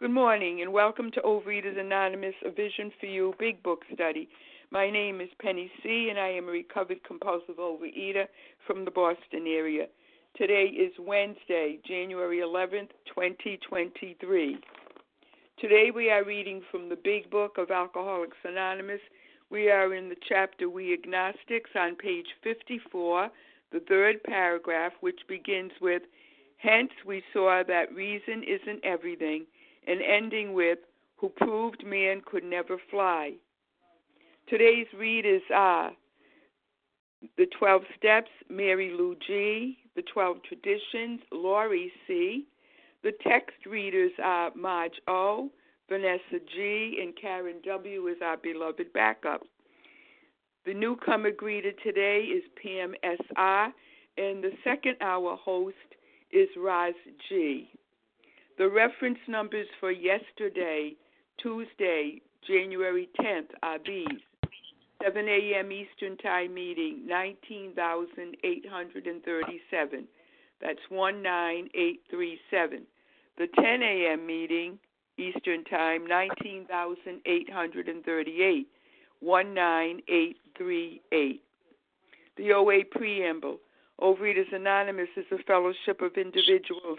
Good morning and welcome to Overeaters Anonymous, a Vision for You Big Book Study. My name is Penny C., and I am a recovered compulsive overeater from the Boston area. Today is Wednesday, January 11th, 2023. Today we are reading from the Big Book of Alcoholics Anonymous. We are in the chapter We Agnostics on page 54, the third paragraph, which begins with Hence we saw that reason isn't everything and ending with, Who proved man could never fly. Today's readers are The 12 Steps, Mary Lou G., The 12 Traditions, Laurie C. The text readers are Marge O., Vanessa G., and Karen W. is our beloved backup. The newcomer greeted today is Pam S.R., and the second hour host is Roz G. The reference numbers for yesterday, Tuesday, January 10th, are these 7 a.m. Eastern Time meeting, 19,837. That's 19837. The 10 a.m. meeting, Eastern Time, 19,838. 19838. The OA Preamble. Overeaters Anonymous is a fellowship of individuals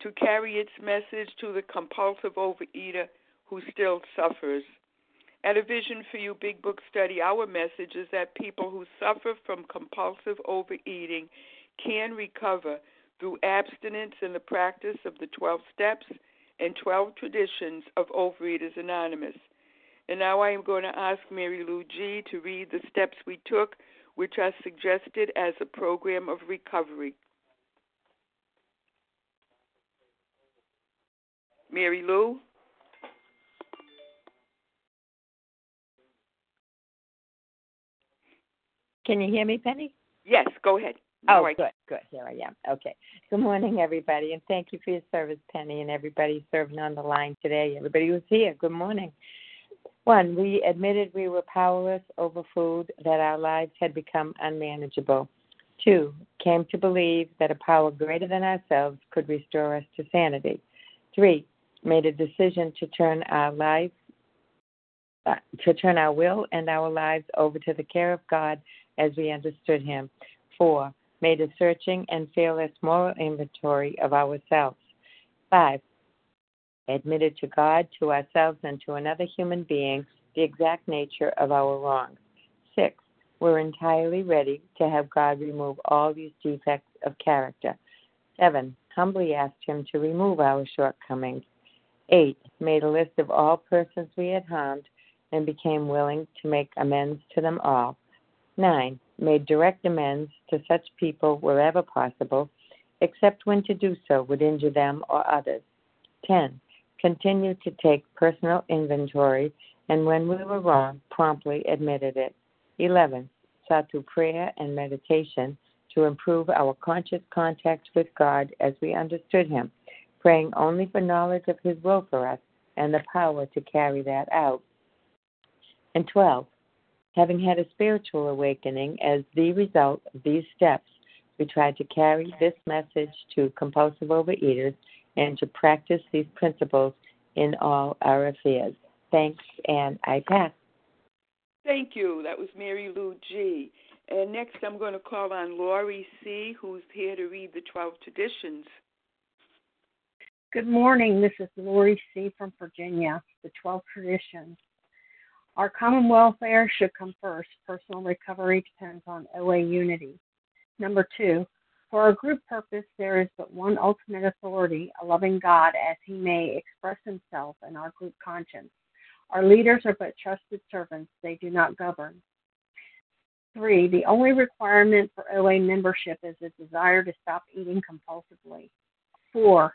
to carry its message to the compulsive overeater who still suffers. At a Vision for You Big Book study, our message is that people who suffer from compulsive overeating can recover through abstinence and the practice of the 12 steps and 12 traditions of Overeaters Anonymous. And now I am going to ask Mary Lou G. to read the steps we took, which are suggested as a program of recovery. Mary Lou? Can you hear me, Penny? Yes, go ahead. Oh, right. good, good. Here I am. Okay. Good morning, everybody, and thank you for your service, Penny, and everybody serving on the line today. Everybody who's here, good morning. One, we admitted we were powerless over food, that our lives had become unmanageable. Two, came to believe that a power greater than ourselves could restore us to sanity. Three, made a decision to turn our life uh, to turn our will and our lives over to the care of God as we understood Him. Four, made a searching and fearless moral inventory of ourselves. Five, admitted to God, to ourselves, and to another human being the exact nature of our wrongs. Six, we're entirely ready to have God remove all these defects of character. Seven, humbly asked Him to remove our shortcomings. Eight, made a list of all persons we had harmed and became willing to make amends to them all. Nine, made direct amends to such people wherever possible, except when to do so would injure them or others. Ten, continued to take personal inventory and when we were wrong, promptly admitted it. 11. Sought through prayer and meditation to improve our conscious contact with God as we understood Him, praying only for knowledge of His will for us and the power to carry that out. And 12. Having had a spiritual awakening as the result of these steps, we tried to carry this message to compulsive overeaters and to practice these principles in all our affairs. Thanks, and I pass. Thank you. That was Mary Lou G. And next, I'm going to call on Laurie C., who's here to read the 12 traditions. Good morning. This is Lori C. from Virginia, the 12 traditions. Our common welfare should come first. Personal recovery depends on OA unity. Number two, for our group purpose, there is but one ultimate authority, a loving God, as he may express himself in our group conscience. Our leaders are but trusted servants, they do not govern. Three, the only requirement for OA membership is a desire to stop eating compulsively. Four,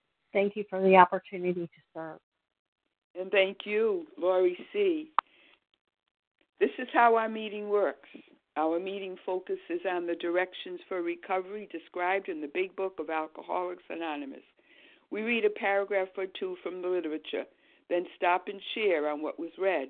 Thank you for the opportunity to serve. And thank you, Laurie C. This is how our meeting works. Our meeting focuses on the directions for recovery described in the Big Book of Alcoholics Anonymous. We read a paragraph or two from the literature, then stop and share on what was read.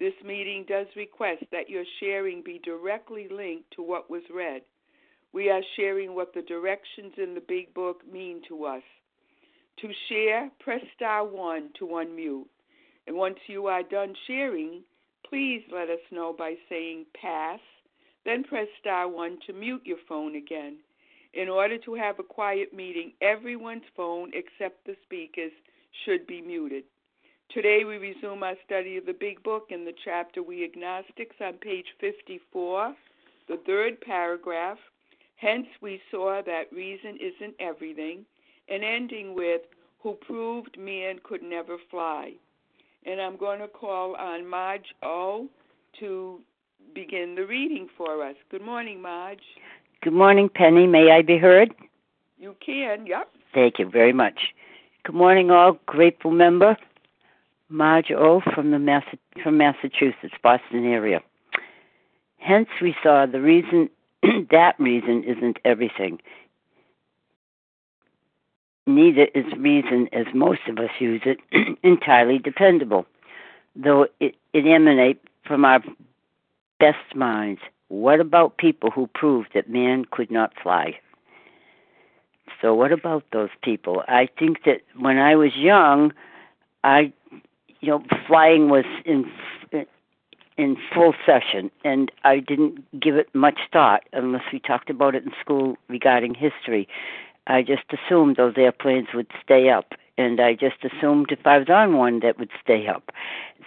This meeting does request that your sharing be directly linked to what was read. We are sharing what the directions in the Big Book mean to us. To share, press star 1 to unmute. And once you are done sharing, please let us know by saying pass, then press star 1 to mute your phone again. In order to have a quiet meeting, everyone's phone except the speaker's should be muted. Today we resume our study of the Big Book in the chapter We Agnostics on page 54, the third paragraph. Hence we saw that reason isn't everything, and ending with Who proved man could never fly. And I'm going to call on Marge O to begin the reading for us. Good morning, Marge. Good morning, Penny. May I be heard? You can, yep. Thank you very much. Good morning, all. Grateful member. Marge O from the from Massachusetts, Boston area. Hence, we saw the reason that reason isn't everything. Neither is reason, as most of us use it, entirely dependable, though it, it emanates from our best minds. What about people who proved that man could not fly? So, what about those people? I think that when I was young, I you know, flying was in in full session, and I didn't give it much thought unless we talked about it in school regarding history. I just assumed those airplanes would stay up, and I just assumed if I was on one that would stay up.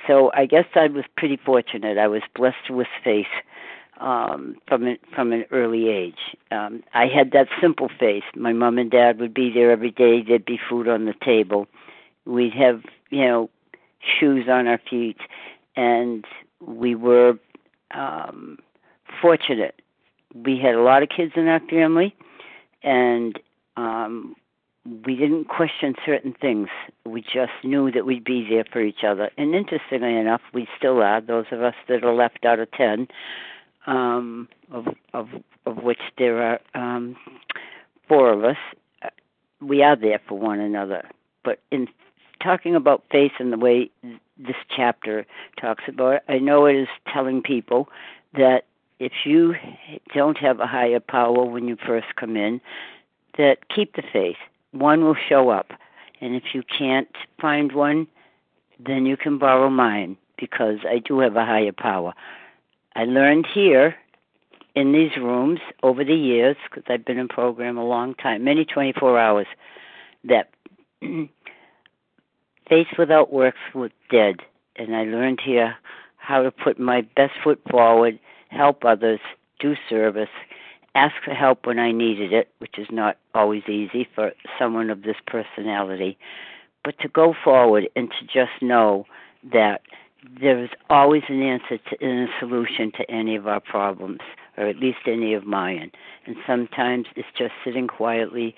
So I guess I was pretty fortunate. I was blessed with faith um, from an, from an early age. Um, I had that simple faith. My mom and dad would be there every day. There'd be food on the table. We'd have you know shoes on our feet, and we were um, fortunate. We had a lot of kids in our family, and um, we didn't question certain things. We just knew that we'd be there for each other. And interestingly enough, we still are. Those of us that are left out of ten, um, of of of which there are um, four of us, we are there for one another. But in talking about faith and the way this chapter talks about it, I know it is telling people that if you don't have a higher power when you first come in, that keep the faith. One will show up. And if you can't find one, then you can borrow mine because I do have a higher power. I learned here in these rooms over the years, because I've been in program a long time, many 24 hours, that faith without works was dead. And I learned here how to put my best foot forward, help others, do service, ask for help when I needed it, which is not always easy for someone of this personality, but to go forward and to just know that there is always an answer to, and a solution to any of our problems, or at least any of mine. And sometimes it's just sitting quietly,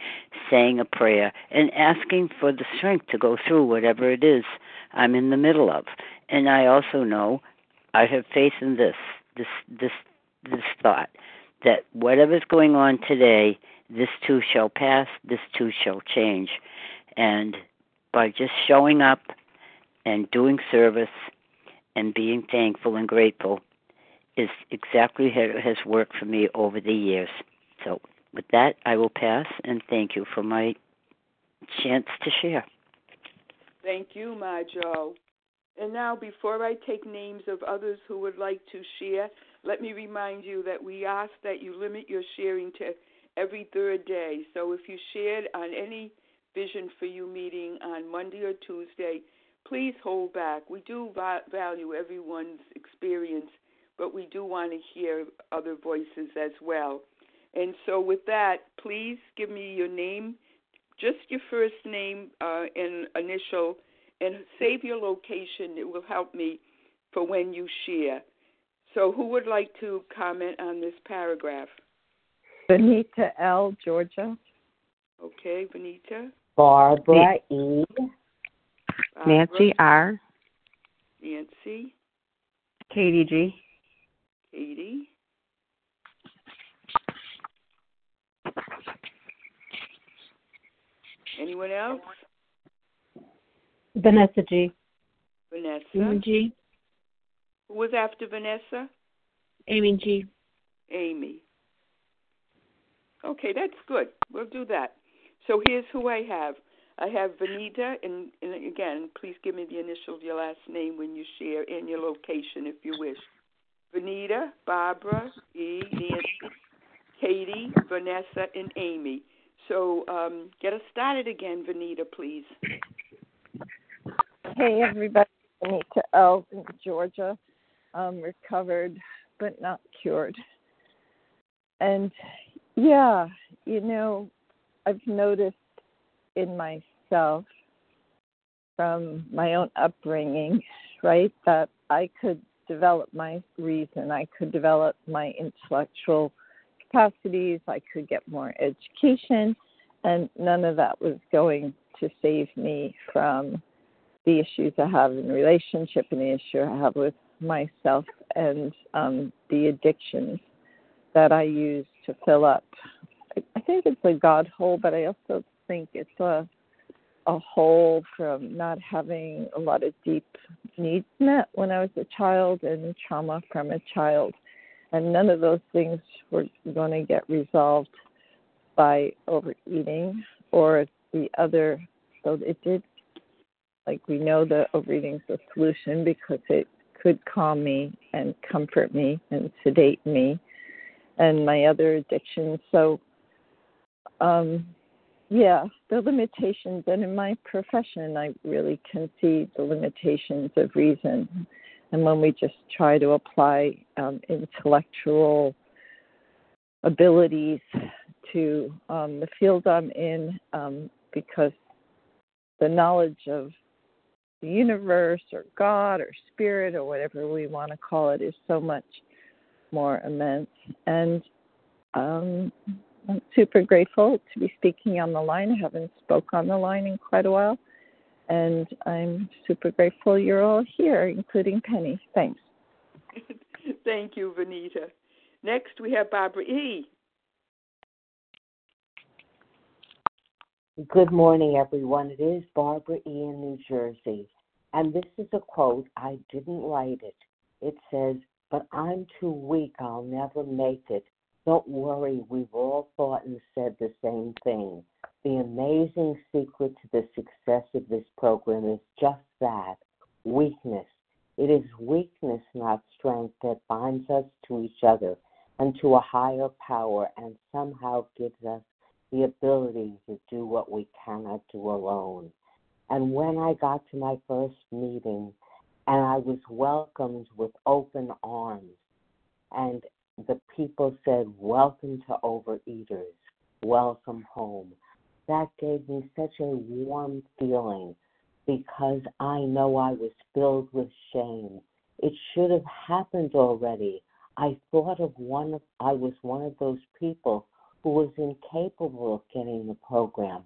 saying a prayer, and asking for the strength to go through whatever it is I'm in the middle of. And I also know I have faith in this, this, this, this thought that whatever's going on today, this too shall pass, this too shall change. And by just showing up and doing service and being thankful and grateful is exactly how it has worked for me over the years. So, with that, I will pass and thank you for my chance to share. Thank you, Marge O. And now, before I take names of others who would like to share, let me remind you that we ask that you limit your sharing to every third day. So if you shared on any Vision for You meeting on Monday or Tuesday, please hold back. We do value everyone's experience, but we do want to hear other voices as well. And so, with that, please give me your name, just your first name uh, and initial, and save your location. It will help me for when you share. So, who would like to comment on this paragraph? Benita L., Georgia. Okay, Benita. Barbara E. Nancy R. Nancy. Katie G. Katie. Anyone else? Vanessa G. Vanessa. Amy G. Who was after Vanessa? Amy G. Amy. Okay, that's good. We'll do that. So here's who I have. I have Vanita, and, and again, please give me the initial of your last name when you share and your location if you wish. Vanita, Barbara, E, Nancy, Katie, Vanessa, and Amy. So um, get us started again, Vanita, please. Hey, everybody. Vanita L. in Georgia. Um, recovered, but not cured. And yeah, you know, I've noticed in myself from my own upbringing, right, that I could develop my reason, I could develop my intellectual capacities, I could get more education, and none of that was going to save me from the issues I have in relationship and the issue I have with myself and um, the addictions that I use to fill up. I think it's a God hole, but I also think it's a a hole from not having a lot of deep needs met when I was a child and trauma from a child. And none of those things were going to get resolved by overeating or the other. So it did, like we know that overeating is a solution because it could calm me and comfort me and sedate me and my other addictions. So um, yeah, the limitations, and in my profession, I really can see the limitations of reason. And when we just try to apply um, intellectual abilities to um, the field I'm in, um, because the knowledge of the universe or God or spirit or whatever we want to call it is so much more immense. And um, I'm super grateful to be speaking on the line. I haven't spoke on the line in quite a while, and I'm super grateful you're all here, including Penny. Thanks. Thank you, Vanita. Next, we have Barbara E. Good morning, everyone. It is Barbara E. in New Jersey. And this is a quote. I didn't write it. It says, But I'm too weak. I'll never make it. Don't worry. We've all thought and said the same thing. The amazing secret to the success of this program is just that weakness. It is weakness, not strength, that binds us to each other and to a higher power and somehow gives us the ability to do what we cannot do alone. And when I got to my first meeting and I was welcomed with open arms, and the people said, Welcome to Overeaters, welcome home. That gave me such a warm feeling because I know I was filled with shame. It should have happened already. I thought of one of, I was one of those people who was incapable of getting the program.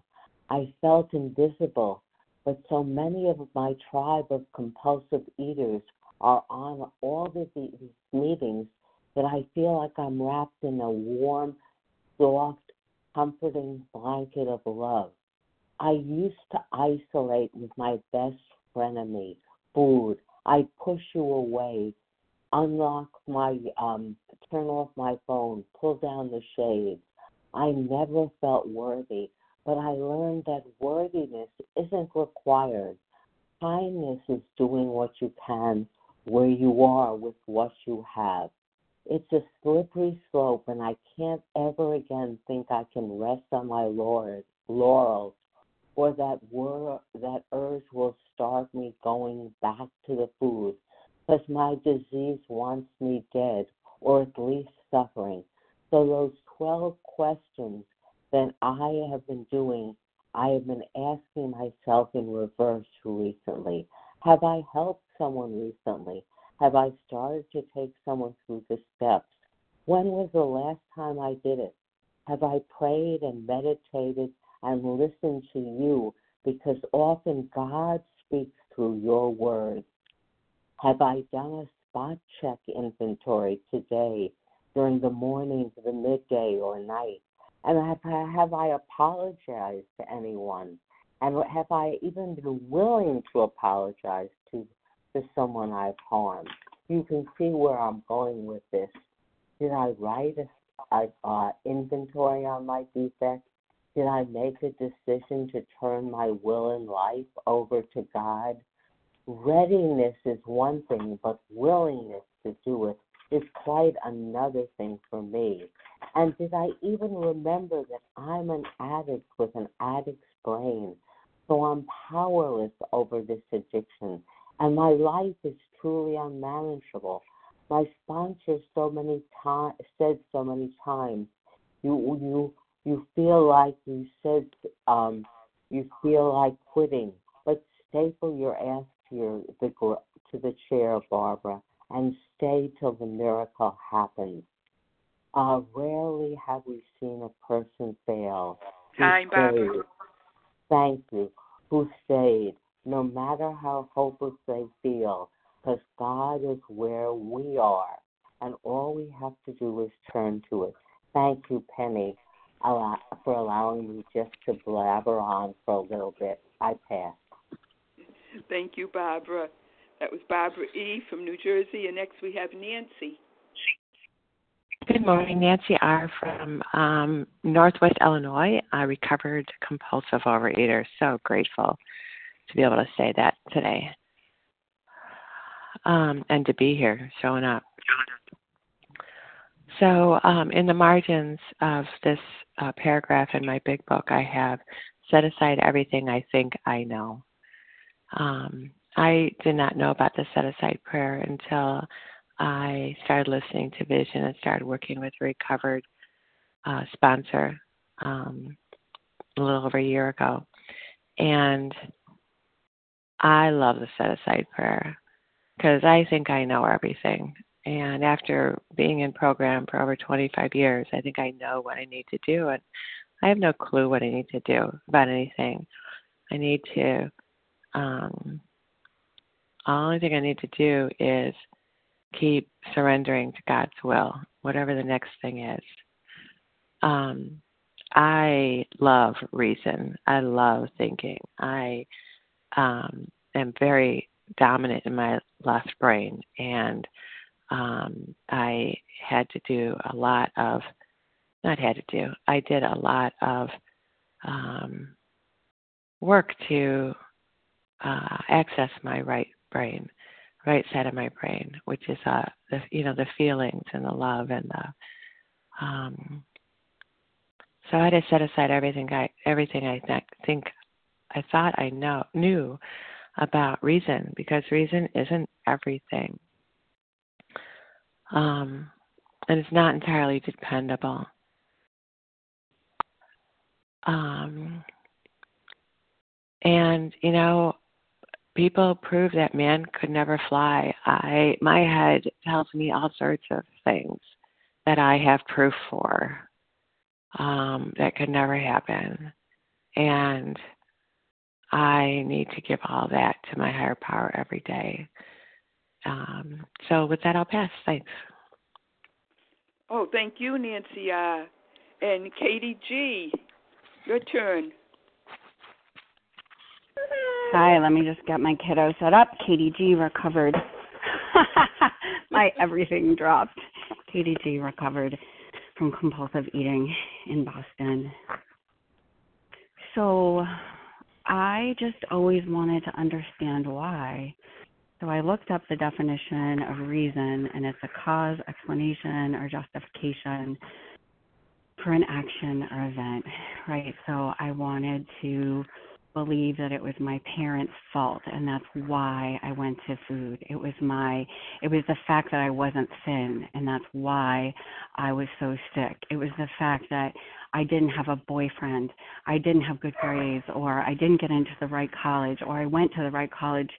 I felt invisible, but so many of my tribe of compulsive eaters are on all of these meetings that I feel like I'm wrapped in a warm, soft, comforting blanket of love. I used to isolate with my best frenemy, food. I'd push you away, unlock my, um, turn off my phone, pull down the shades. I never felt worthy, but I learned that worthiness isn't required. Kindness is doing what you can where you are with what you have. It's a slippery slope, and I can't ever again think I can rest on my laurels or that wor- that urge will start me going back to the food because my disease wants me dead or at least suffering. So those 12 questions that I have been doing, I have been asking myself in reverse recently. Have I helped someone recently? Have I started to take someone through the steps? When was the last time I did it? Have I prayed and meditated and listened to you because often God speaks through your words. Have I done a spot check inventory today during the morning, the midday, or night? And have I, have I apologized to anyone? And have I even been willing to apologize to, someone I've harmed? You can see where I'm going with this. Did I write a, a uh, inventory on my defects? Did I make a decision to turn my will and life over to God? Readiness is one thing, but willingness to do it is quite another thing for me. And did I even remember that I'm an addict with an addict's brain? So I'm powerless over this addiction. And my life is truly unmanageable. My sponsor so many times said so many times, you you you feel like you said um, you feel like quitting, but staple your ass to your the to the chair, Barbara, and stay till the miracle happens. Uh, rarely have we seen a person fail. Time, Barbara. Thank you. Who stayed, no matter how hopeless they feel, because God is where we are, and all we have to do is turn to it. Thank you, Penny for allowing me just to blabber on for a little bit. I pass. Thank you, Barbara. That was Barbara E. from New Jersey, and next we have Nancy. Good morning, Nancy R. from um, Northwest Illinois, a recovered compulsive overeater. So grateful to be able to say that today um, and to be here showing up. So, um, in the margins of this uh, paragraph in my big book, I have set aside everything I think I know. Um, I did not know about the set aside prayer until I started listening to Vision and started working with a recovered uh, sponsor um, a little over a year ago. And I love the set aside prayer because I think I know everything. And after being in program for over 25 years, I think I know what I need to do. And I have no clue what I need to do about anything. I need to, um, only thing I need to do is keep surrendering to God's will, whatever the next thing is. Um, I love reason. I love thinking. I um, am very dominant in my left brain, and um, I had to do a lot of, not had to do, I did a lot of um, work to uh, access my right brain, right side of my brain, which is uh, the you know the feelings and the love and the um, so I had to set aside everything I everything I th- think I thought I know knew about reason because reason isn't everything. Um, and it's not entirely dependable. Um, and you know, people prove that man could never fly. I my head tells me all sorts of things that I have proof for um, that could never happen. And I need to give all that to my higher power every day. Um, so with that, I'll pass. Thanks. Oh, thank you, Nancy. Uh, and Katie G, your turn. Hi, let me just get my kiddo set up. Katie G recovered. my everything dropped. Katie G recovered from compulsive eating in Boston. So I just always wanted to understand why. So I looked up the definition of reason, and it's a cause, explanation, or justification for an action or event, right? So I wanted to believe that it was my parents' fault and that's why I went to food. It was my it was the fact that I wasn't thin and that's why I was so sick. It was the fact that I didn't have a boyfriend, I didn't have good grades or I didn't get into the right college or I went to the right college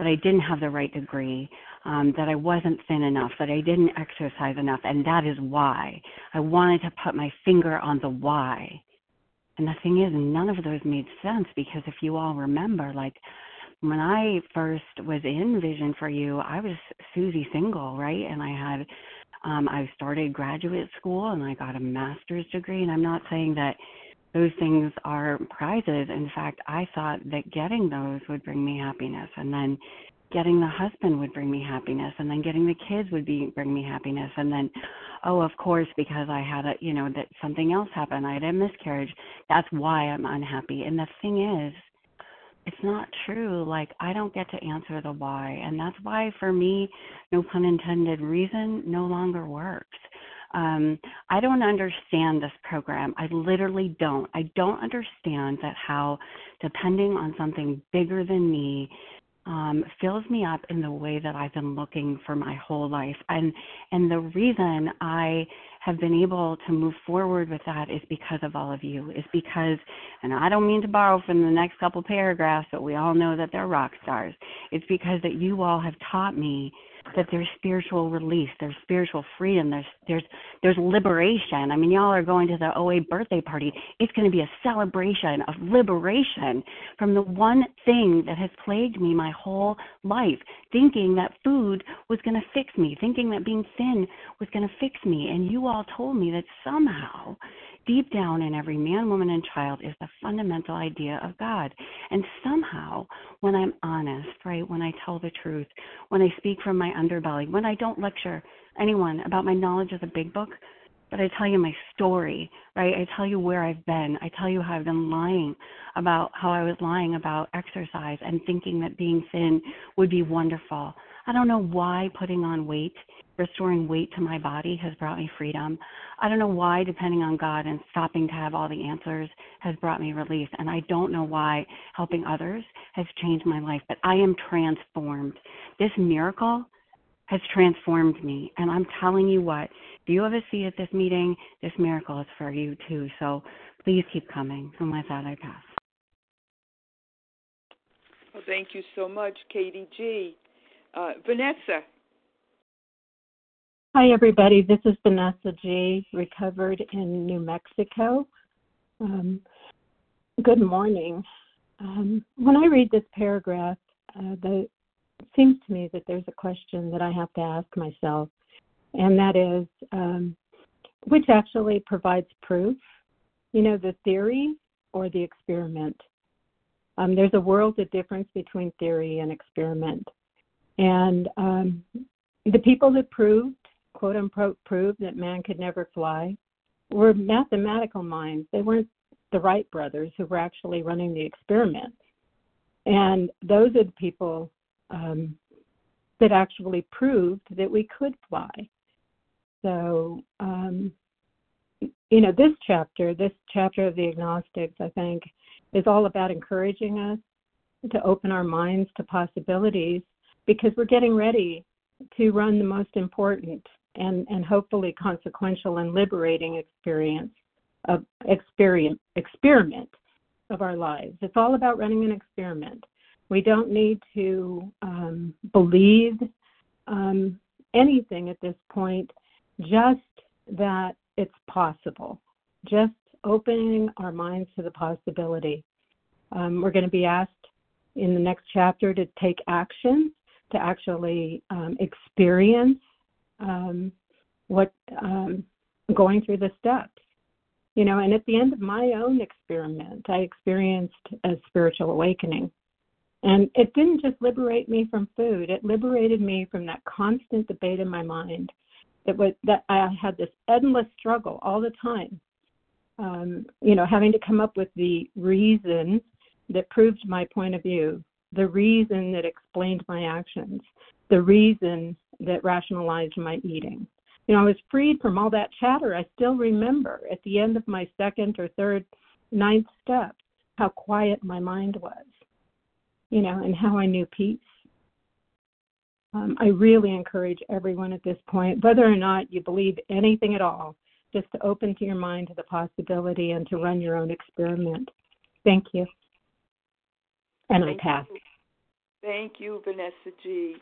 but I didn't have the right degree, um, that I wasn't thin enough, that I didn't exercise enough, and that is why. I wanted to put my finger on the why. And the thing is, none of those made sense because if you all remember, like when I first was in Vision for You, I was Susie single, right? And I had, um, I started graduate school and I got a master's degree. And I'm not saying that those things are prizes. In fact, I thought that getting those would bring me happiness. And then getting the husband would bring me happiness and then getting the kids would be bring me happiness and then oh of course because i had a you know that something else happened i had a miscarriage that's why i'm unhappy. And the thing is it's not true like i don't get to answer the why and that's why for me no pun intended reason no longer works. Um i don't understand this program. I literally don't. I don't understand that how depending on something bigger than me um, fills me up in the way that I've been looking for my whole life. And and the reason I have been able to move forward with that is because of all of you. Is because, and I don't mean to borrow from the next couple paragraphs, but we all know that they're rock stars. It's because that you all have taught me that there's spiritual release, there's spiritual freedom, there's there's there's liberation. I mean, y'all are going to the OA birthday party. It's going to be a celebration of liberation from the one thing that has plagued me my whole life, thinking that food was going to fix me, thinking that being thin was going to fix me. And you all told me that somehow deep down in every man, woman, and child is the fundamental idea of God. And somehow, when I'm honest, right, when I tell the truth, when I speak from my underbelly, when I don't lecture anyone about my knowledge of the big book, but I tell you my story, right? I tell you where I've been. I tell you how I've been lying about how I was lying about exercise and thinking that being thin would be wonderful. I don't know why putting on weight, restoring weight to my body has brought me freedom. I don't know why, depending on God and stopping to have all the answers, has brought me relief. And I don't know why helping others has changed my life, but I am transformed. This miracle has transformed me. And I'm telling you what, if you have a seat at this meeting, this miracle is for you too. So please keep coming. And with that, I pass. Well, thank you so much, Katie G. Uh, Vanessa. Hi, everybody. This is Vanessa G., recovered in New Mexico. Um, good morning. Um, when I read this paragraph, uh, the, it seems to me that there's a question that I have to ask myself, and that is um, which actually provides proof you know, the theory or the experiment. Um, there's a world of difference between theory and experiment. And um, the people that proved, quote unquote, proved that man could never fly were mathematical minds. They weren't the Wright brothers who were actually running the experiment. And those are the people um, that actually proved that we could fly. So, um, you know, this chapter, this chapter of the agnostics, I think, is all about encouraging us to open our minds to possibilities because we're getting ready to run the most important and, and hopefully consequential and liberating experience of experience experiment of our lives. It's all about running an experiment. We don't need to um, believe um, anything at this point, just that it's possible. Just opening our minds to the possibility. Um, we're going to be asked in the next chapter to take action, to actually um, experience um, what um, going through the steps. You know, and at the end of my own experiment, I experienced a spiritual awakening. And it didn't just liberate me from food, it liberated me from that constant debate in my mind that was that I had this endless struggle all the time. Um, you know, having to come up with the reason that proved my point of view, the reason that explained my actions, the reason that rationalized my eating. You know, I was freed from all that chatter. I still remember at the end of my second or third, ninth step how quiet my mind was you know, and how I knew peace. Um, I really encourage everyone at this point, whether or not you believe anything at all, just to open to your mind to the possibility and to run your own experiment. Thank you. And Thank I pass. You. Thank you, Vanessa G.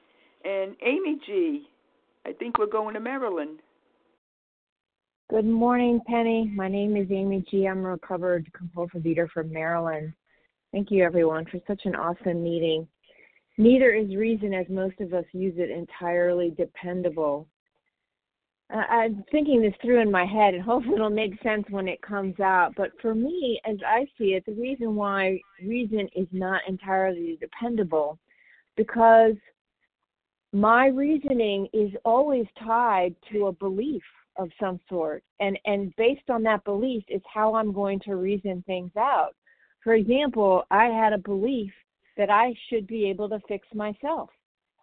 And Amy G. I think we're going to Maryland. Good morning, Penny. My name is Amy G. I'm a recovered compulsive eater from Maryland. Thank you, everyone, for such an awesome meeting. Neither is reason, as most of us use it, entirely dependable. I'm thinking this through in my head, and hopefully it'll make sense when it comes out. But for me, as I see it, the reason why reason is not entirely dependable, because my reasoning is always tied to a belief of some sort, and and based on that belief is how I'm going to reason things out. For example, I had a belief that I should be able to fix myself.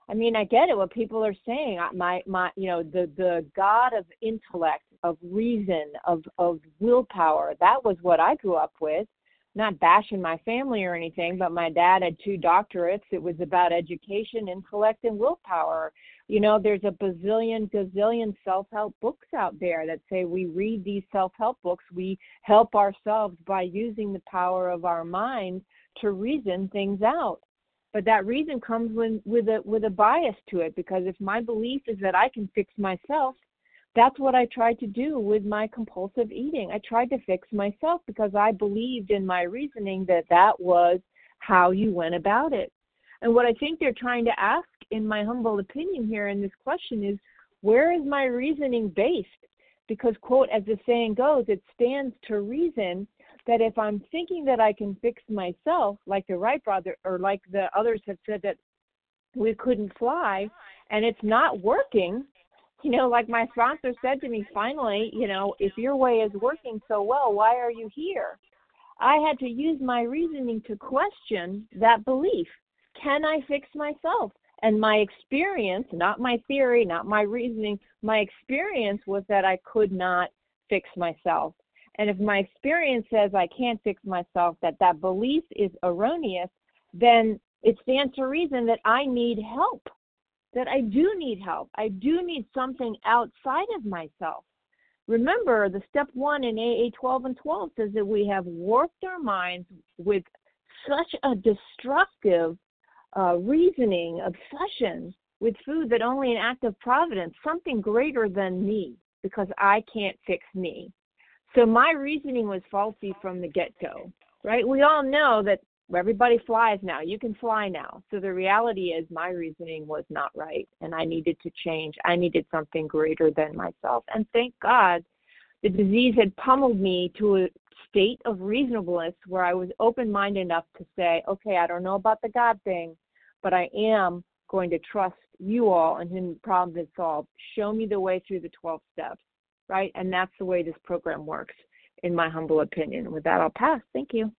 I mean, I get it what people are saying. My my you know, the the god of intellect, of reason, of of willpower. That was what I grew up with. Not bashing my family or anything, but my dad had two doctorates. It was about education, intellect, and willpower. You know, there's a bazillion, gazillion self help books out there that say we read these self help books, we help ourselves by using the power of our mind to reason things out. But that reason comes with, with a with a bias to it because if my belief is that I can fix myself, that's what I tried to do with my compulsive eating. I tried to fix myself because I believed in my reasoning that that was how you went about it. And what I think they're trying to ask in my humble opinion here in this question is where is my reasoning based? Because, quote, as the saying goes, it stands to reason that if I'm thinking that I can fix myself, like the Wright brother or like the others have said that we couldn't fly, and it's not working, you know, like my sponsor said to me finally, you know, if your way is working so well, why are you here? I had to use my reasoning to question that belief. Can I fix myself? And my experience, not my theory, not my reasoning, my experience was that I could not fix myself. And if my experience says I can't fix myself, that that belief is erroneous, then it stands to reason that I need help, that I do need help. I do need something outside of myself. Remember, the step one in AA 12 and 12 says that we have warped our minds with such a destructive uh, reasoning, obsession with food that only an act of providence, something greater than me, because I can't fix me. So my reasoning was faulty from the get go, right? We all know that everybody flies now. You can fly now. So the reality is my reasoning was not right and I needed to change. I needed something greater than myself. And thank God the disease had pummeled me to a, state of reasonableness where I was open minded enough to say, okay, I don't know about the God thing, but I am going to trust you all and the problem is solved. Show me the way through the 12 steps, right? And that's the way this program works, in my humble opinion. With that, I'll pass. Thank you.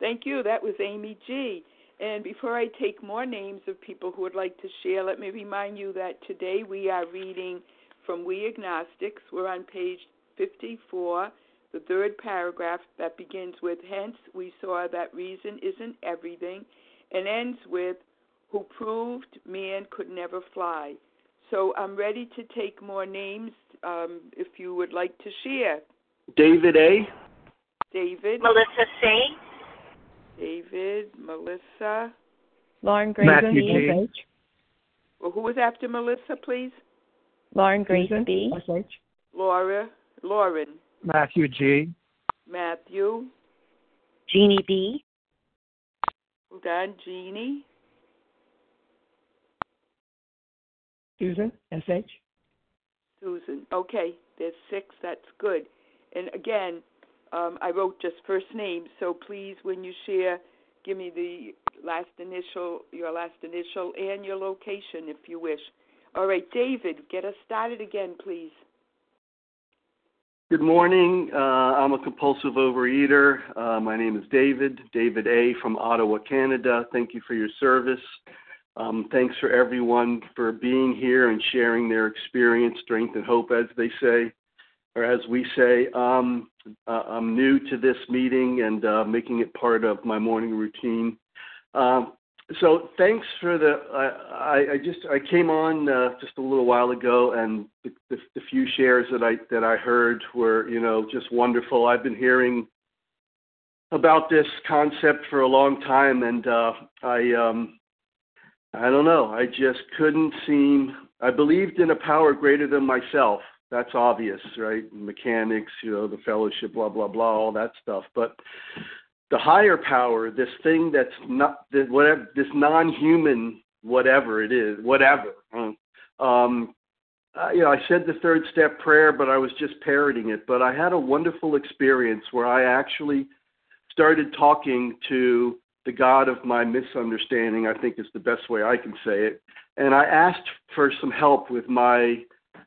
Thank you. That was Amy G. And before I take more names of people who would like to share, let me remind you that today we are reading from We Agnostics. We're on page 54, the third paragraph that begins with, Hence we saw that reason isn't everything, and ends with, Who proved man could never fly. So I'm ready to take more names um, if you would like to share. David A. David. Melissa C. David, Melissa. Lauren Grace Matthew B. G. Well, who was after Melissa, please? Lauren Grace Susan, B. Laura, Lauren, Matthew G. Matthew. Jeannie B. Hold on, Jeannie. Susan, SH. Susan. Okay, there's six. That's good. And again, um, I wrote just first name, so please, when you share, give me the last initial, your last initial, and your location if you wish. All right, David, get us started again, please. Good morning. Uh, I'm a compulsive overeater. Uh, my name is David, David A. from Ottawa, Canada. Thank you for your service. Um, thanks for everyone for being here and sharing their experience, strength, and hope, as they say, or as we say. Um, uh, I'm new to this meeting and uh, making it part of my morning routine. Um, so thanks for the. I, I just I came on uh, just a little while ago, and the, the, the few shares that I that I heard were you know just wonderful. I've been hearing about this concept for a long time, and uh, I um, I don't know. I just couldn't seem. I believed in a power greater than myself. That's obvious, right? Mechanics, you know, the fellowship, blah blah blah, all that stuff. But the higher power, this thing that's not this whatever this non-human whatever it is, whatever. Um, you know, I said the third step prayer, but I was just parroting it. But I had a wonderful experience where I actually started talking to the God of my misunderstanding, I think is the best way I can say it. And I asked for some help with my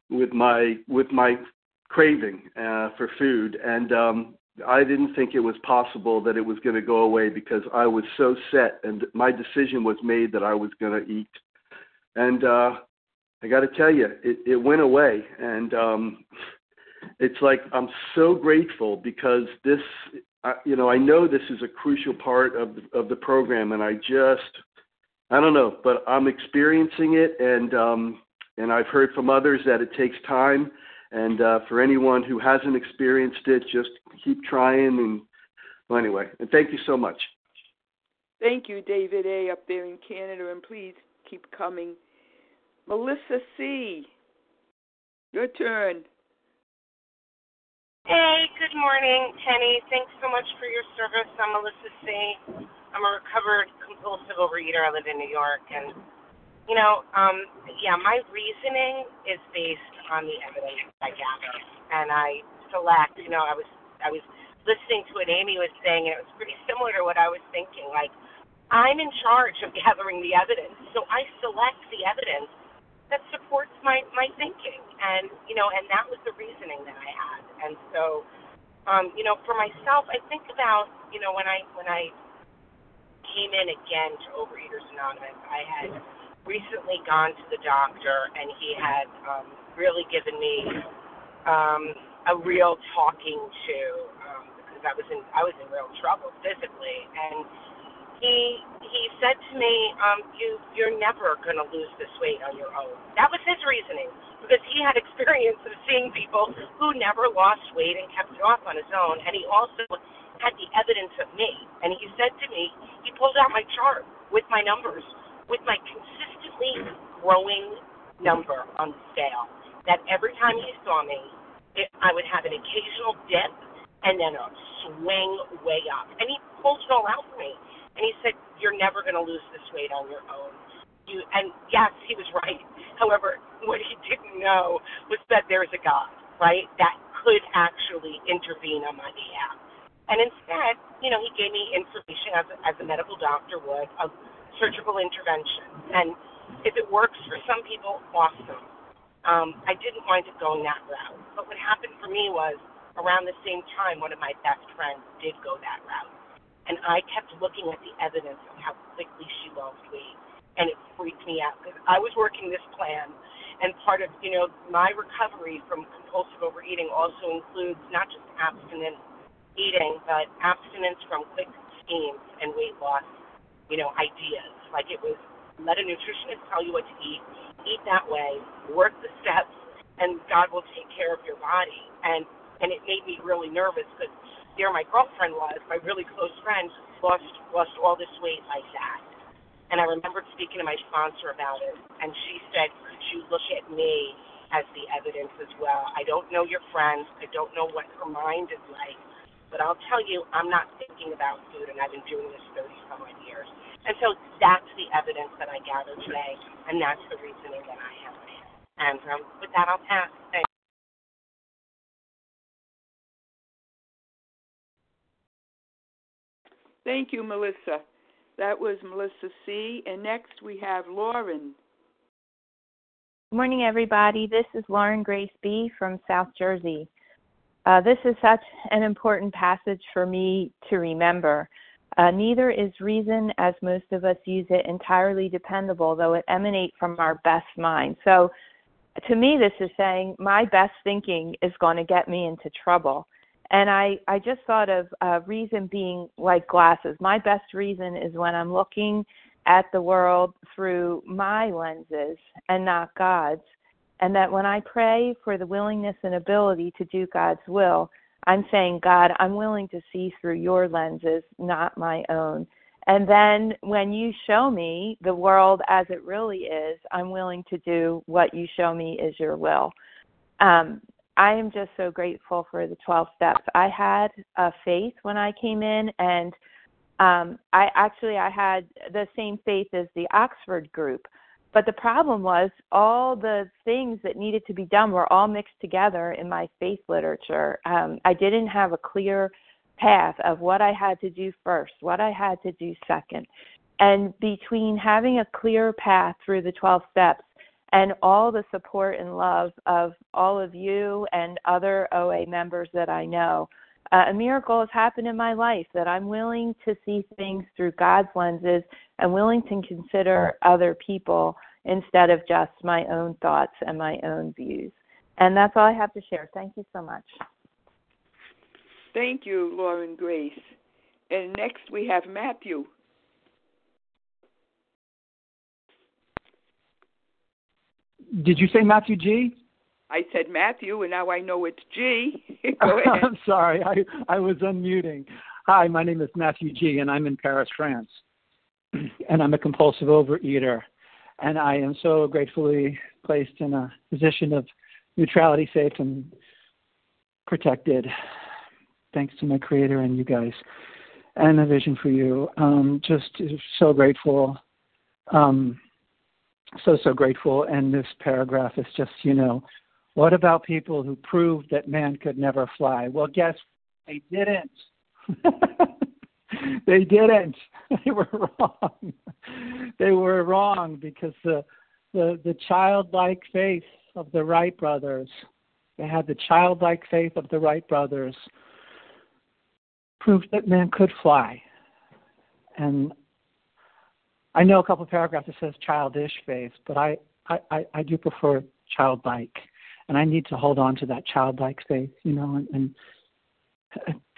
with my with my craving uh, for food, and um, I didn't think it was possible that it was going to go away because I was so set, and my decision was made that I was going to eat. And uh, I got to tell you, it, it went away, and um, it's like I'm so grateful because this I, you know, I know this is a crucial part of the, of the program, and I just, I don't know, but I'm experiencing it, and um, and I've heard from others that it takes time, and uh, for anyone who hasn't experienced it, just keep trying, and well, anyway, and thank you so much. Thank you, David A. up there in Canada, and please keep coming. Melissa C. Your turn. Hey, good morning, Penny. Thanks so much for your service. I'm Melissa C. I'm a recovered compulsive overeater. I live in New York, and you know, um, yeah, my reasoning is based on the evidence I gather, and I select. You know, I was I was listening to what Amy was saying, and it was pretty similar to what I was thinking. Like, I'm in charge of gathering the evidence, so I select the evidence that supports my my thinking. And you know and that was the reasoning that i had. And so um you know for myself i think about you know when i when i came in again to overeaters anonymous i had recently gone to the doctor and he had um really given me um a real talking to um because i was in i was in real trouble physically. And he he said to me, um, you you're never gonna lose this weight on your own. That was his reasoning because he had experience of seeing people who never lost weight and kept it off on his own, and he also had the evidence of me. And he said to me, he pulled out my chart with my numbers, with my consistently growing number on the scale. That every time he saw me, it, I would have an occasional dip and then a swing way up. And he pulled it all out for me. And he said, You're never going to lose this weight on your own. You, and yes, he was right. However, what he didn't know was that there's a God, right? That could actually intervene on my behalf. And instead, you know, he gave me information as a, as a medical doctor would of surgical intervention. And if it works for some people, awesome. Um, I didn't wind up going that route. But what happened for me was around the same time, one of my best friends did go that route. And I kept looking at the evidence of how quickly she lost weight. And it freaked me out because I was working this plan. And part of, you know, my recovery from compulsive overeating also includes not just abstinence eating, but abstinence from quick schemes and weight loss, you know, ideas. Like it was let a nutritionist tell you what to eat, eat that way, work the steps, and God will take care of your body. And and it made me really nervous because there my girlfriend was, my really close friend, lost lost all this weight like that. And I remembered speaking to my sponsor about it, and she said, "Could you look at me as the evidence as well? I don't know your friend. I don't know what her mind is like, but I'll tell you, I'm not thinking about food, and I've been doing this 30 some odd years. And so that's the evidence that I gather today, and that's the reasoning that I have. And um, with that, I'll pass. Thanks. Thank you, Melissa. That was Melissa C. And next we have Lauren. Good morning, everybody. This is Lauren Grace B. from South Jersey. Uh, this is such an important passage for me to remember. Uh, neither is reason, as most of us use it, entirely dependable, though it emanate from our best mind. So, to me, this is saying my best thinking is going to get me into trouble. And I, I just thought of uh, reason being like glasses. My best reason is when I'm looking at the world through my lenses and not God's and that when I pray for the willingness and ability to do God's will, I'm saying, God, I'm willing to see through your lenses, not my own. And then when you show me the world as it really is, I'm willing to do what you show me is your will. Um, I am just so grateful for the 12 steps. I had a faith when I came in, and um, I actually I had the same faith as the Oxford group. But the problem was all the things that needed to be done were all mixed together in my faith literature. Um, I didn't have a clear path of what I had to do first, what I had to do second. And between having a clear path through the 12 steps and all the support and love of all of you and other OA members that I know, uh, a miracle has happened in my life that I'm willing to see things through God's lenses and willing to consider other people instead of just my own thoughts and my own views. And that's all I have to share. Thank you so much. Thank you, Lauren Grace. And next we have Matthew. Did you say Matthew G? I said Matthew, and now I know it's G. I'm sorry, I, I was unmuting. Hi, my name is Matthew G, and I'm in Paris, France. And I'm a compulsive overeater. And I am so gratefully placed in a position of neutrality, safe, and protected, thanks to my Creator and you guys, and a vision for you. Um, just so grateful. Um, so, so grateful. And this paragraph is just, you know, what about people who proved that man could never fly? Well, guess they didn't. they didn't. They were wrong. they were wrong because the the the childlike faith of the Wright brothers, they had the childlike faith of the Wright brothers, proved that man could fly. And I know a couple of paragraphs that says childish faith, but I, I, I do prefer childlike and I need to hold on to that childlike faith, you know, and, and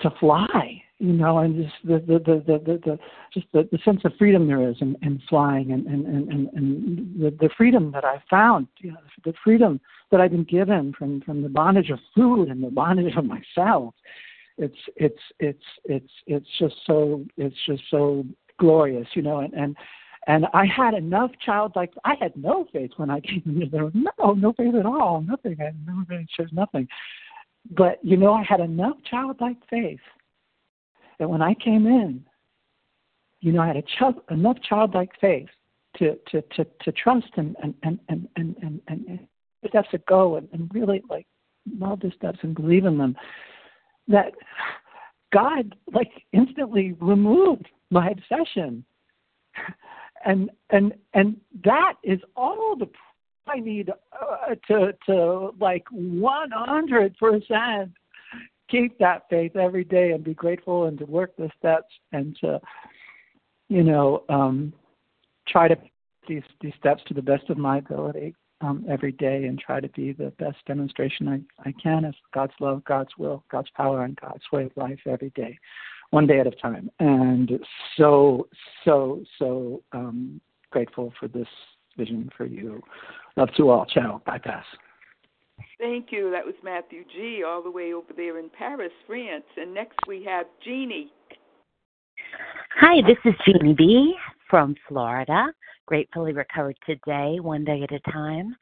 to fly, you know, and just the the the the, the, the just the, the sense of freedom there is in, in flying, and and and and the, the freedom that I found, you know, the freedom that I've been given from from the bondage of food and the bondage of myself. It's it's it's it's it's just so it's just so glorious, you know, and and and I had enough childlike. I had no faith when I came in there. No, no faith at all. Nothing. I no faith. There's nothing. But you know, I had enough childlike faith that when I came in, you know, I had a child, enough childlike faith to to to, to trust and and and and and and, and, and to go and, and really like love the steps and believe in them, that God like instantly removed my obsession. And and and that is all the I need uh, to to like one hundred percent keep that faith every day and be grateful and to work the steps and to you know um try to these these steps to the best of my ability um, every day and try to be the best demonstration I, I can of God's love, God's will, God's power, and God's way of life every day, one day at a time. And so, so, so um, grateful for this vision for you. Love to all. Ciao. Bypass. Thank you. That was Matthew G. all the way over there in Paris, France. And next we have Jeannie. Hi, this is Jeannie B. from Florida gratefully recovered today, one day at a time.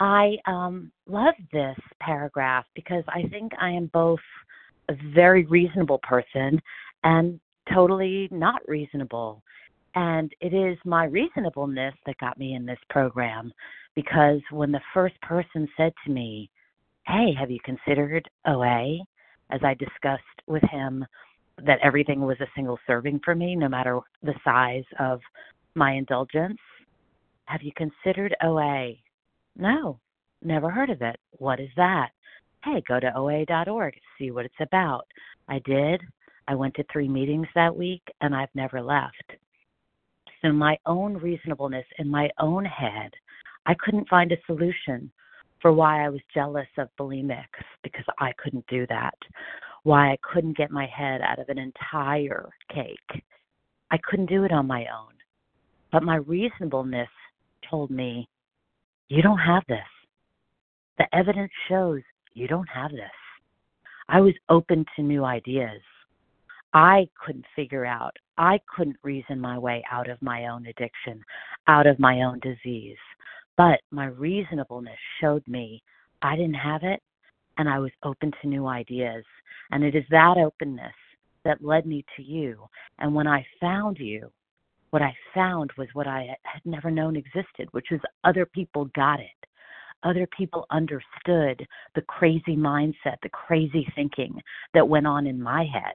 I um, love this paragraph because I think I am both a very reasonable person and totally not reasonable. And it is my reasonableness that got me in this program because when the first person said to me, Hey, have you considered OA? As I discussed with him that everything was a single serving for me, no matter the size of my indulgence. Have you considered OA? No, never heard of it. What is that? Hey, go to OA.org, see what it's about. I did. I went to three meetings that week and I've never left. So, my own reasonableness in my own head, I couldn't find a solution for why I was jealous of bulimics because I couldn't do that. Why I couldn't get my head out of an entire cake. I couldn't do it on my own. But my reasonableness told me, You don't have this. The evidence shows you don't have this. I was open to new ideas. I couldn't figure out, I couldn't reason my way out of my own addiction, out of my own disease. But my reasonableness showed me I didn't have it and I was open to new ideas. And it is that openness that led me to you. And when I found you, what I found was what I had never known existed, which was other people got it. Other people understood the crazy mindset, the crazy thinking that went on in my head.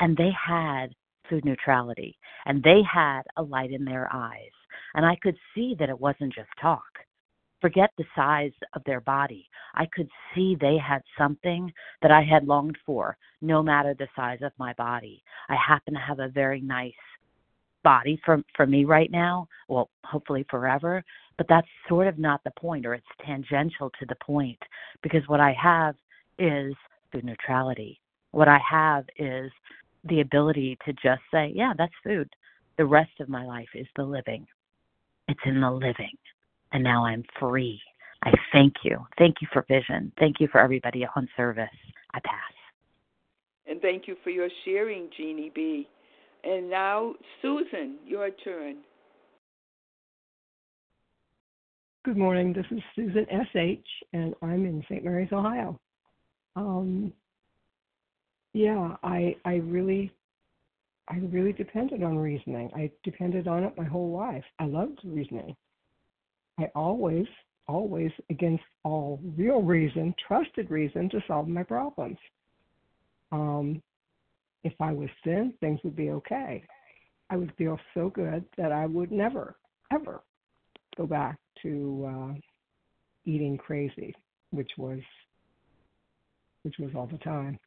And they had food neutrality and they had a light in their eyes. And I could see that it wasn't just talk. Forget the size of their body. I could see they had something that I had longed for, no matter the size of my body. I happen to have a very nice body for for me right now well hopefully forever but that's sort of not the point or it's tangential to the point because what i have is food neutrality. What i have is the ability to just say yeah that's food. The rest of my life is the living. It's in the living. And now i'm free. I thank you. Thank you for vision. Thank you for everybody on service. I pass. And thank you for your sharing jeannie b and now, Susan, your turn. Good morning. This is Susan S.H., and I'm in St. Mary's, Ohio. Um, yeah, I I really I really depended on reasoning. I depended on it my whole life. I loved reasoning. I always, always, against all real reason, trusted reason to solve my problems. Um, if I was thin, things would be okay. I would feel so good that I would never, ever go back to uh, eating crazy, which was which was all the time.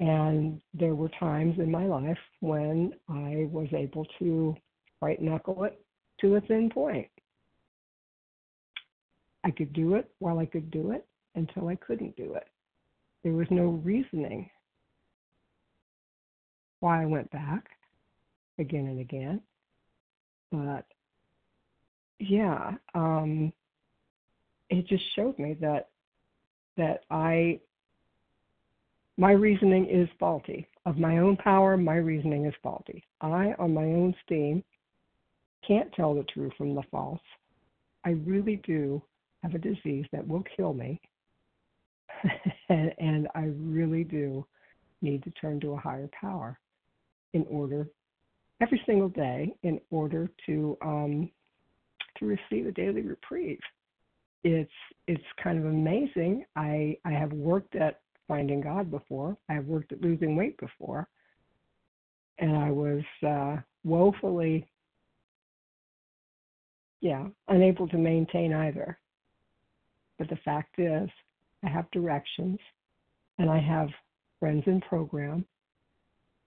And there were times in my life when I was able to white knuckle it to a thin point. I could do it while I could do it until I couldn't do it. There was no reasoning why I went back again and again. But yeah, um, it just showed me that that I my reasoning is faulty. Of my own power, my reasoning is faulty. I, on my own steam, can't tell the true from the false. I really do have a disease that will kill me. and, and I really do need to turn to a higher power in order every single day in order to um, to receive a daily reprieve. it's it's kind of amazing. I I have worked at finding God before. I have worked at losing weight before, and I was uh, woefully, yeah, unable to maintain either. But the fact is, I have directions, and I have friends in program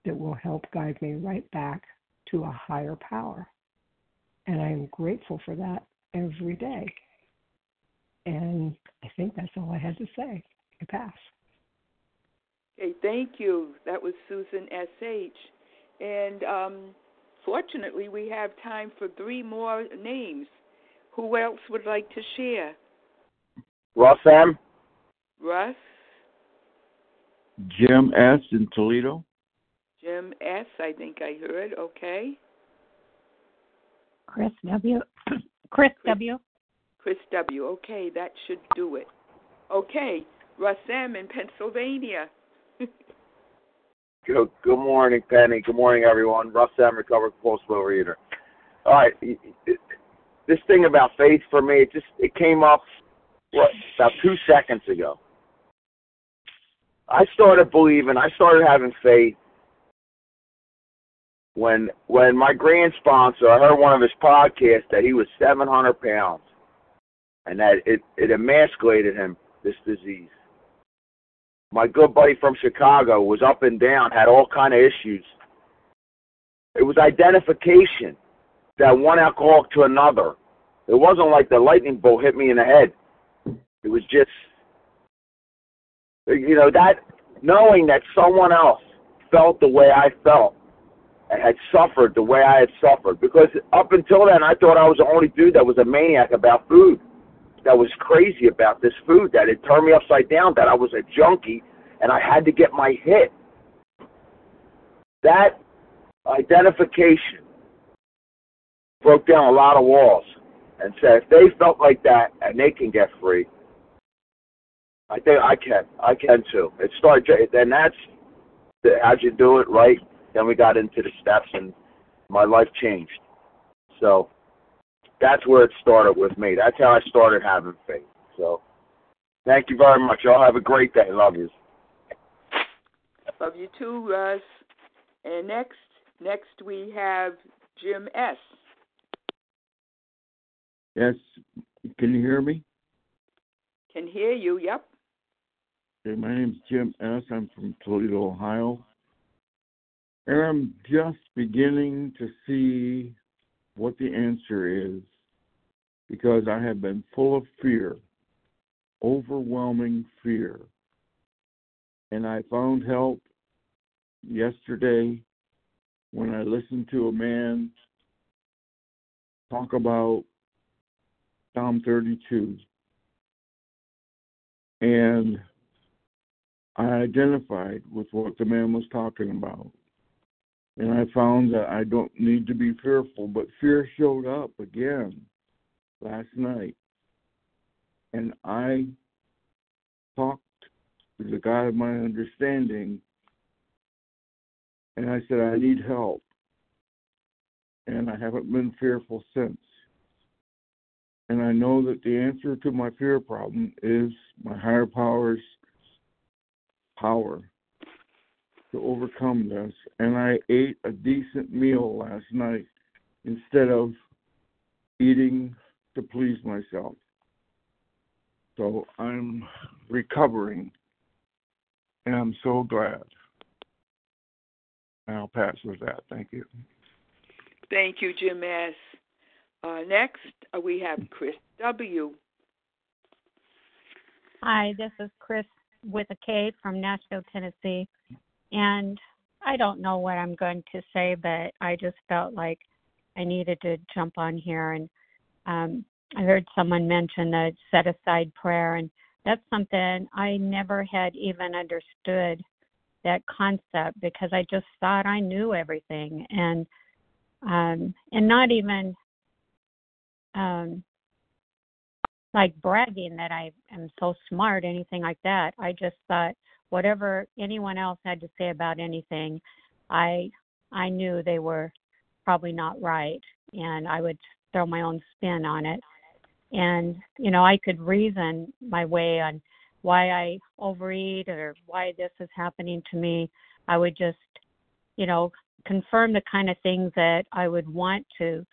that will help guide me right back to a higher power. And I am grateful for that every day. And I think that's all I had to say. I pass. Okay, thank you. That was Susan S.H. And um, fortunately, we have time for three more names. Who else would like to share? Russ M. Russ, Jim S. in Toledo. Jim S. I think I heard. Okay. Chris W. Chris W. Chris W. Okay, that should do it. Okay, Russ M. in Pennsylvania. Good, good morning, Penny. Good morning, everyone. Russ M. recovered compulsive overeater. All right, this thing about faith for me, it just it came up what about two seconds ago. I started believing. I started having faith when when my grand sponsor. I heard one of his podcasts that he was 700 pounds, and that it it emasculated him this disease. My good buddy from Chicago was up and down, had all kind of issues. It was identification that one alcoholic to another. It wasn't like the lightning bolt hit me in the head. It was just you know that knowing that someone else felt the way I felt and had suffered the way I had suffered. Because up until then, I thought I was the only dude that was a maniac about food, that was crazy about this food, that had turned me upside down, that I was a junkie and I had to get my hit. That identification broke down a lot of walls and said if they felt like that and they can get free, I think I can. I can too. It started, and that's the, how'd you do it right. Then we got into the steps, and my life changed. So that's where it started with me. That's how I started having faith. So thank you very much. Y'all have a great day. Love you. Love you too, Russ. And next, next we have Jim S. Yes, can you hear me? Can hear you. Yep. Okay, my name's Jim S. I'm from Toledo, Ohio. And I'm just beginning to see what the answer is because I have been full of fear, overwhelming fear. And I found help yesterday when I listened to a man talk about Psalm 32. And I identified with what the man was talking about. And I found that I don't need to be fearful, but fear showed up again last night. And I talked to the God of my understanding, and I said, I need help. And I haven't been fearful since. And I know that the answer to my fear problem is my higher powers power to overcome this. And I ate a decent meal last night instead of eating to please myself. So I'm recovering, and I'm so glad. And I'll pass with that. Thank you. Thank you, Jim S. Uh, next, uh, we have Chris W. Hi, this is Chris with a K from Nashville, Tennessee. And I don't know what I'm going to say, but I just felt like I needed to jump on here. And um, I heard someone mention the set aside prayer, and that's something I never had even understood that concept because I just thought I knew everything and um and not even um like bragging that I am so smart, anything like that. I just thought whatever anyone else had to say about anything, I I knew they were probably not right, and I would throw my own spin on it. and you know I could reason my way on why I overeat or why this is happening to me. I would just, you know, confirm the kind of things that I would want to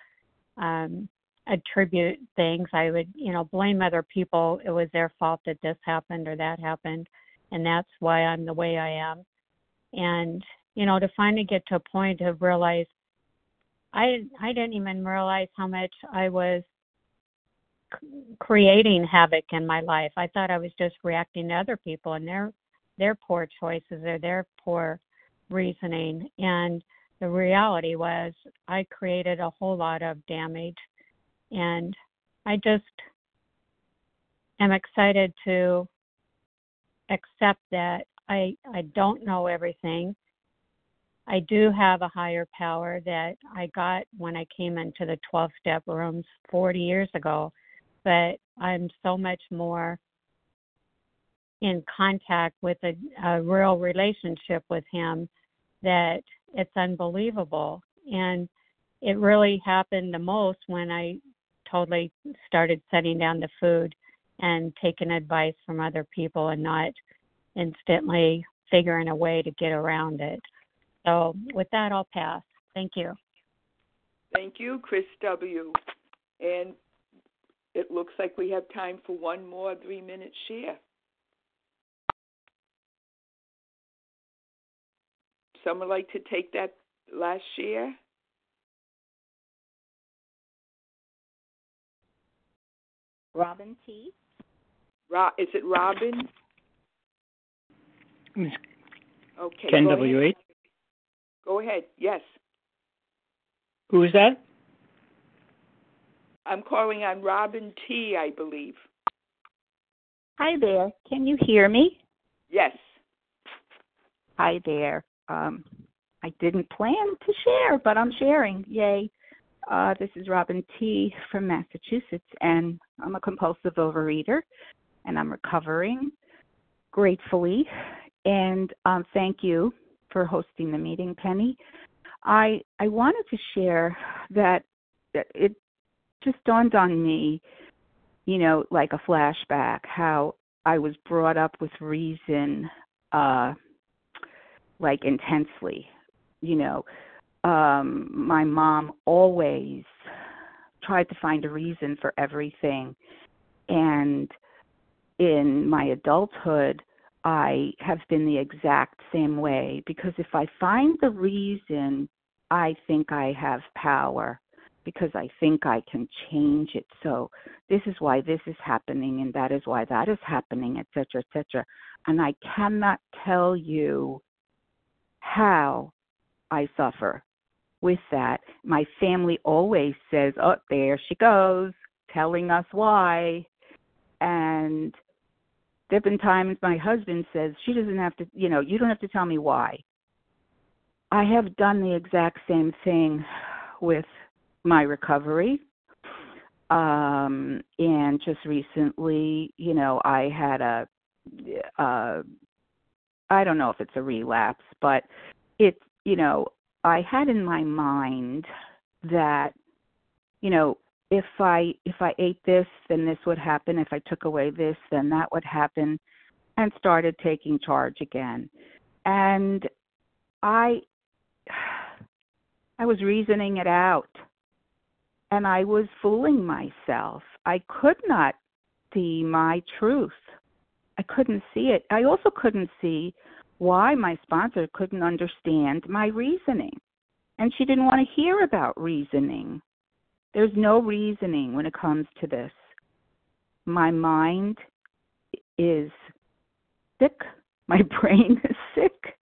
um, attribute things. I would, you know, blame other people. It was their fault that this happened or that happened, and that's why I'm the way I am. And you know, to finally get to a point of realize, I I didn't even realize how much I was creating havoc in my life. I thought I was just reacting to other people and their their poor choices or their poor reasoning. And the reality was I created a whole lot of damage and I just am excited to accept that I I don't know everything. I do have a higher power that I got when I came into the 12 step rooms 40 years ago but I'm so much more in contact with a, a real relationship with him that it's unbelievable. And it really happened the most when I totally started setting down the food and taking advice from other people and not instantly figuring a way to get around it. So, with that, I'll pass. Thank you. Thank you, Chris W. And it looks like we have time for one more three minute share. Someone like to take that last share? Robin T. Ro- is it Robin? Okay. Ken go W. Ahead. Go ahead. Yes. Who is that? I'm calling on Robin T, I believe. Hi there. Can you hear me? Yes. Hi there. Um, I didn't plan to share, but I'm sharing. Yay. Uh, this is Robin T from Massachusetts, and I'm a compulsive overeater, and I'm recovering gratefully. And um, thank you for hosting the meeting, Penny. I I wanted to share that it just dawned on me, you know, like a flashback, how I was brought up with reason, uh, like intensely. You know, um, my mom always tried to find a reason for everything. And in my adulthood, I have been the exact same way because if I find the reason, I think I have power because I think I can change it. So this is why this is happening and that is why that is happening, etc., etc. And I cannot tell you how I suffer with that. My family always says, "Oh, there she goes, telling us why." And there've been times my husband says, "She doesn't have to, you know, you don't have to tell me why." I have done the exact same thing with my recovery. Um, and just recently, you know, I had a, uh, I don't know if it's a relapse, but it's, you know, I had in my mind that, you know, if I if I ate this, then this would happen. If I took away this, then that would happen, and started taking charge again. And I I was reasoning it out and I was fooling myself. I could not see my truth. I couldn't see it. I also couldn't see why my sponsor couldn't understand my reasoning. And she didn't want to hear about reasoning. There's no reasoning when it comes to this. My mind is sick. My brain is sick.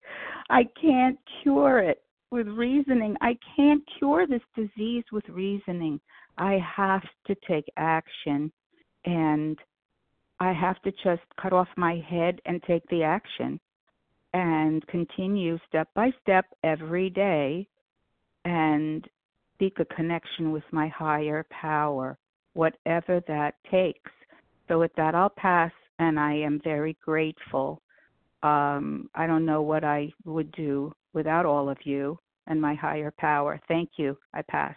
I can't cure it with reasoning. I can't cure this disease with reasoning. I have to take action and I have to just cut off my head and take the action and continue step by step every day and seek a connection with my higher power, whatever that takes. So, with that, I'll pass, and I am very grateful. Um, I don't know what I would do without all of you and my higher power. Thank you. I pass.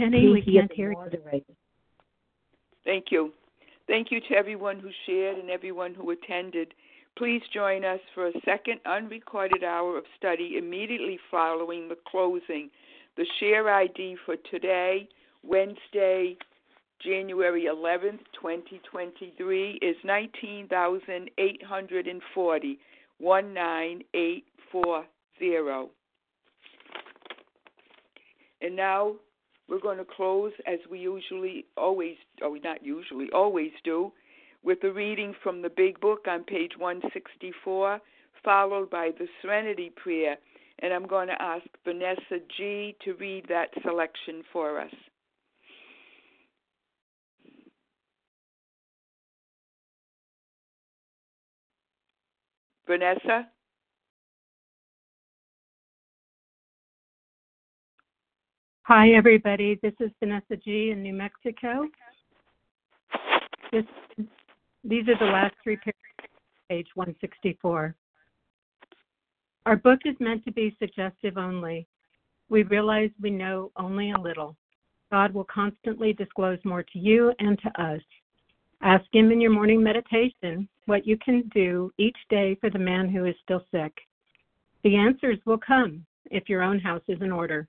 Penny, we can't hear you. Thank you. Thank you to everyone who shared and everyone who attended. Please join us for a second unrecorded hour of study immediately following the closing. The share ID for today, Wednesday, January 11th, 2023, is 19,840. 19840. And now we're going to close as we usually always, oh, not usually, always do, with a reading from the Big Book on page 164, followed by the Serenity Prayer. And I'm going to ask Vanessa G. to read that selection for us. Vanessa? Hi, everybody. This is Vanessa G. in New Mexico. This, these are the last three pages, page 164. Our book is meant to be suggestive only. We realize we know only a little. God will constantly disclose more to you and to us. Ask Him in your morning meditation what you can do each day for the man who is still sick. The answers will come if your own house is in order.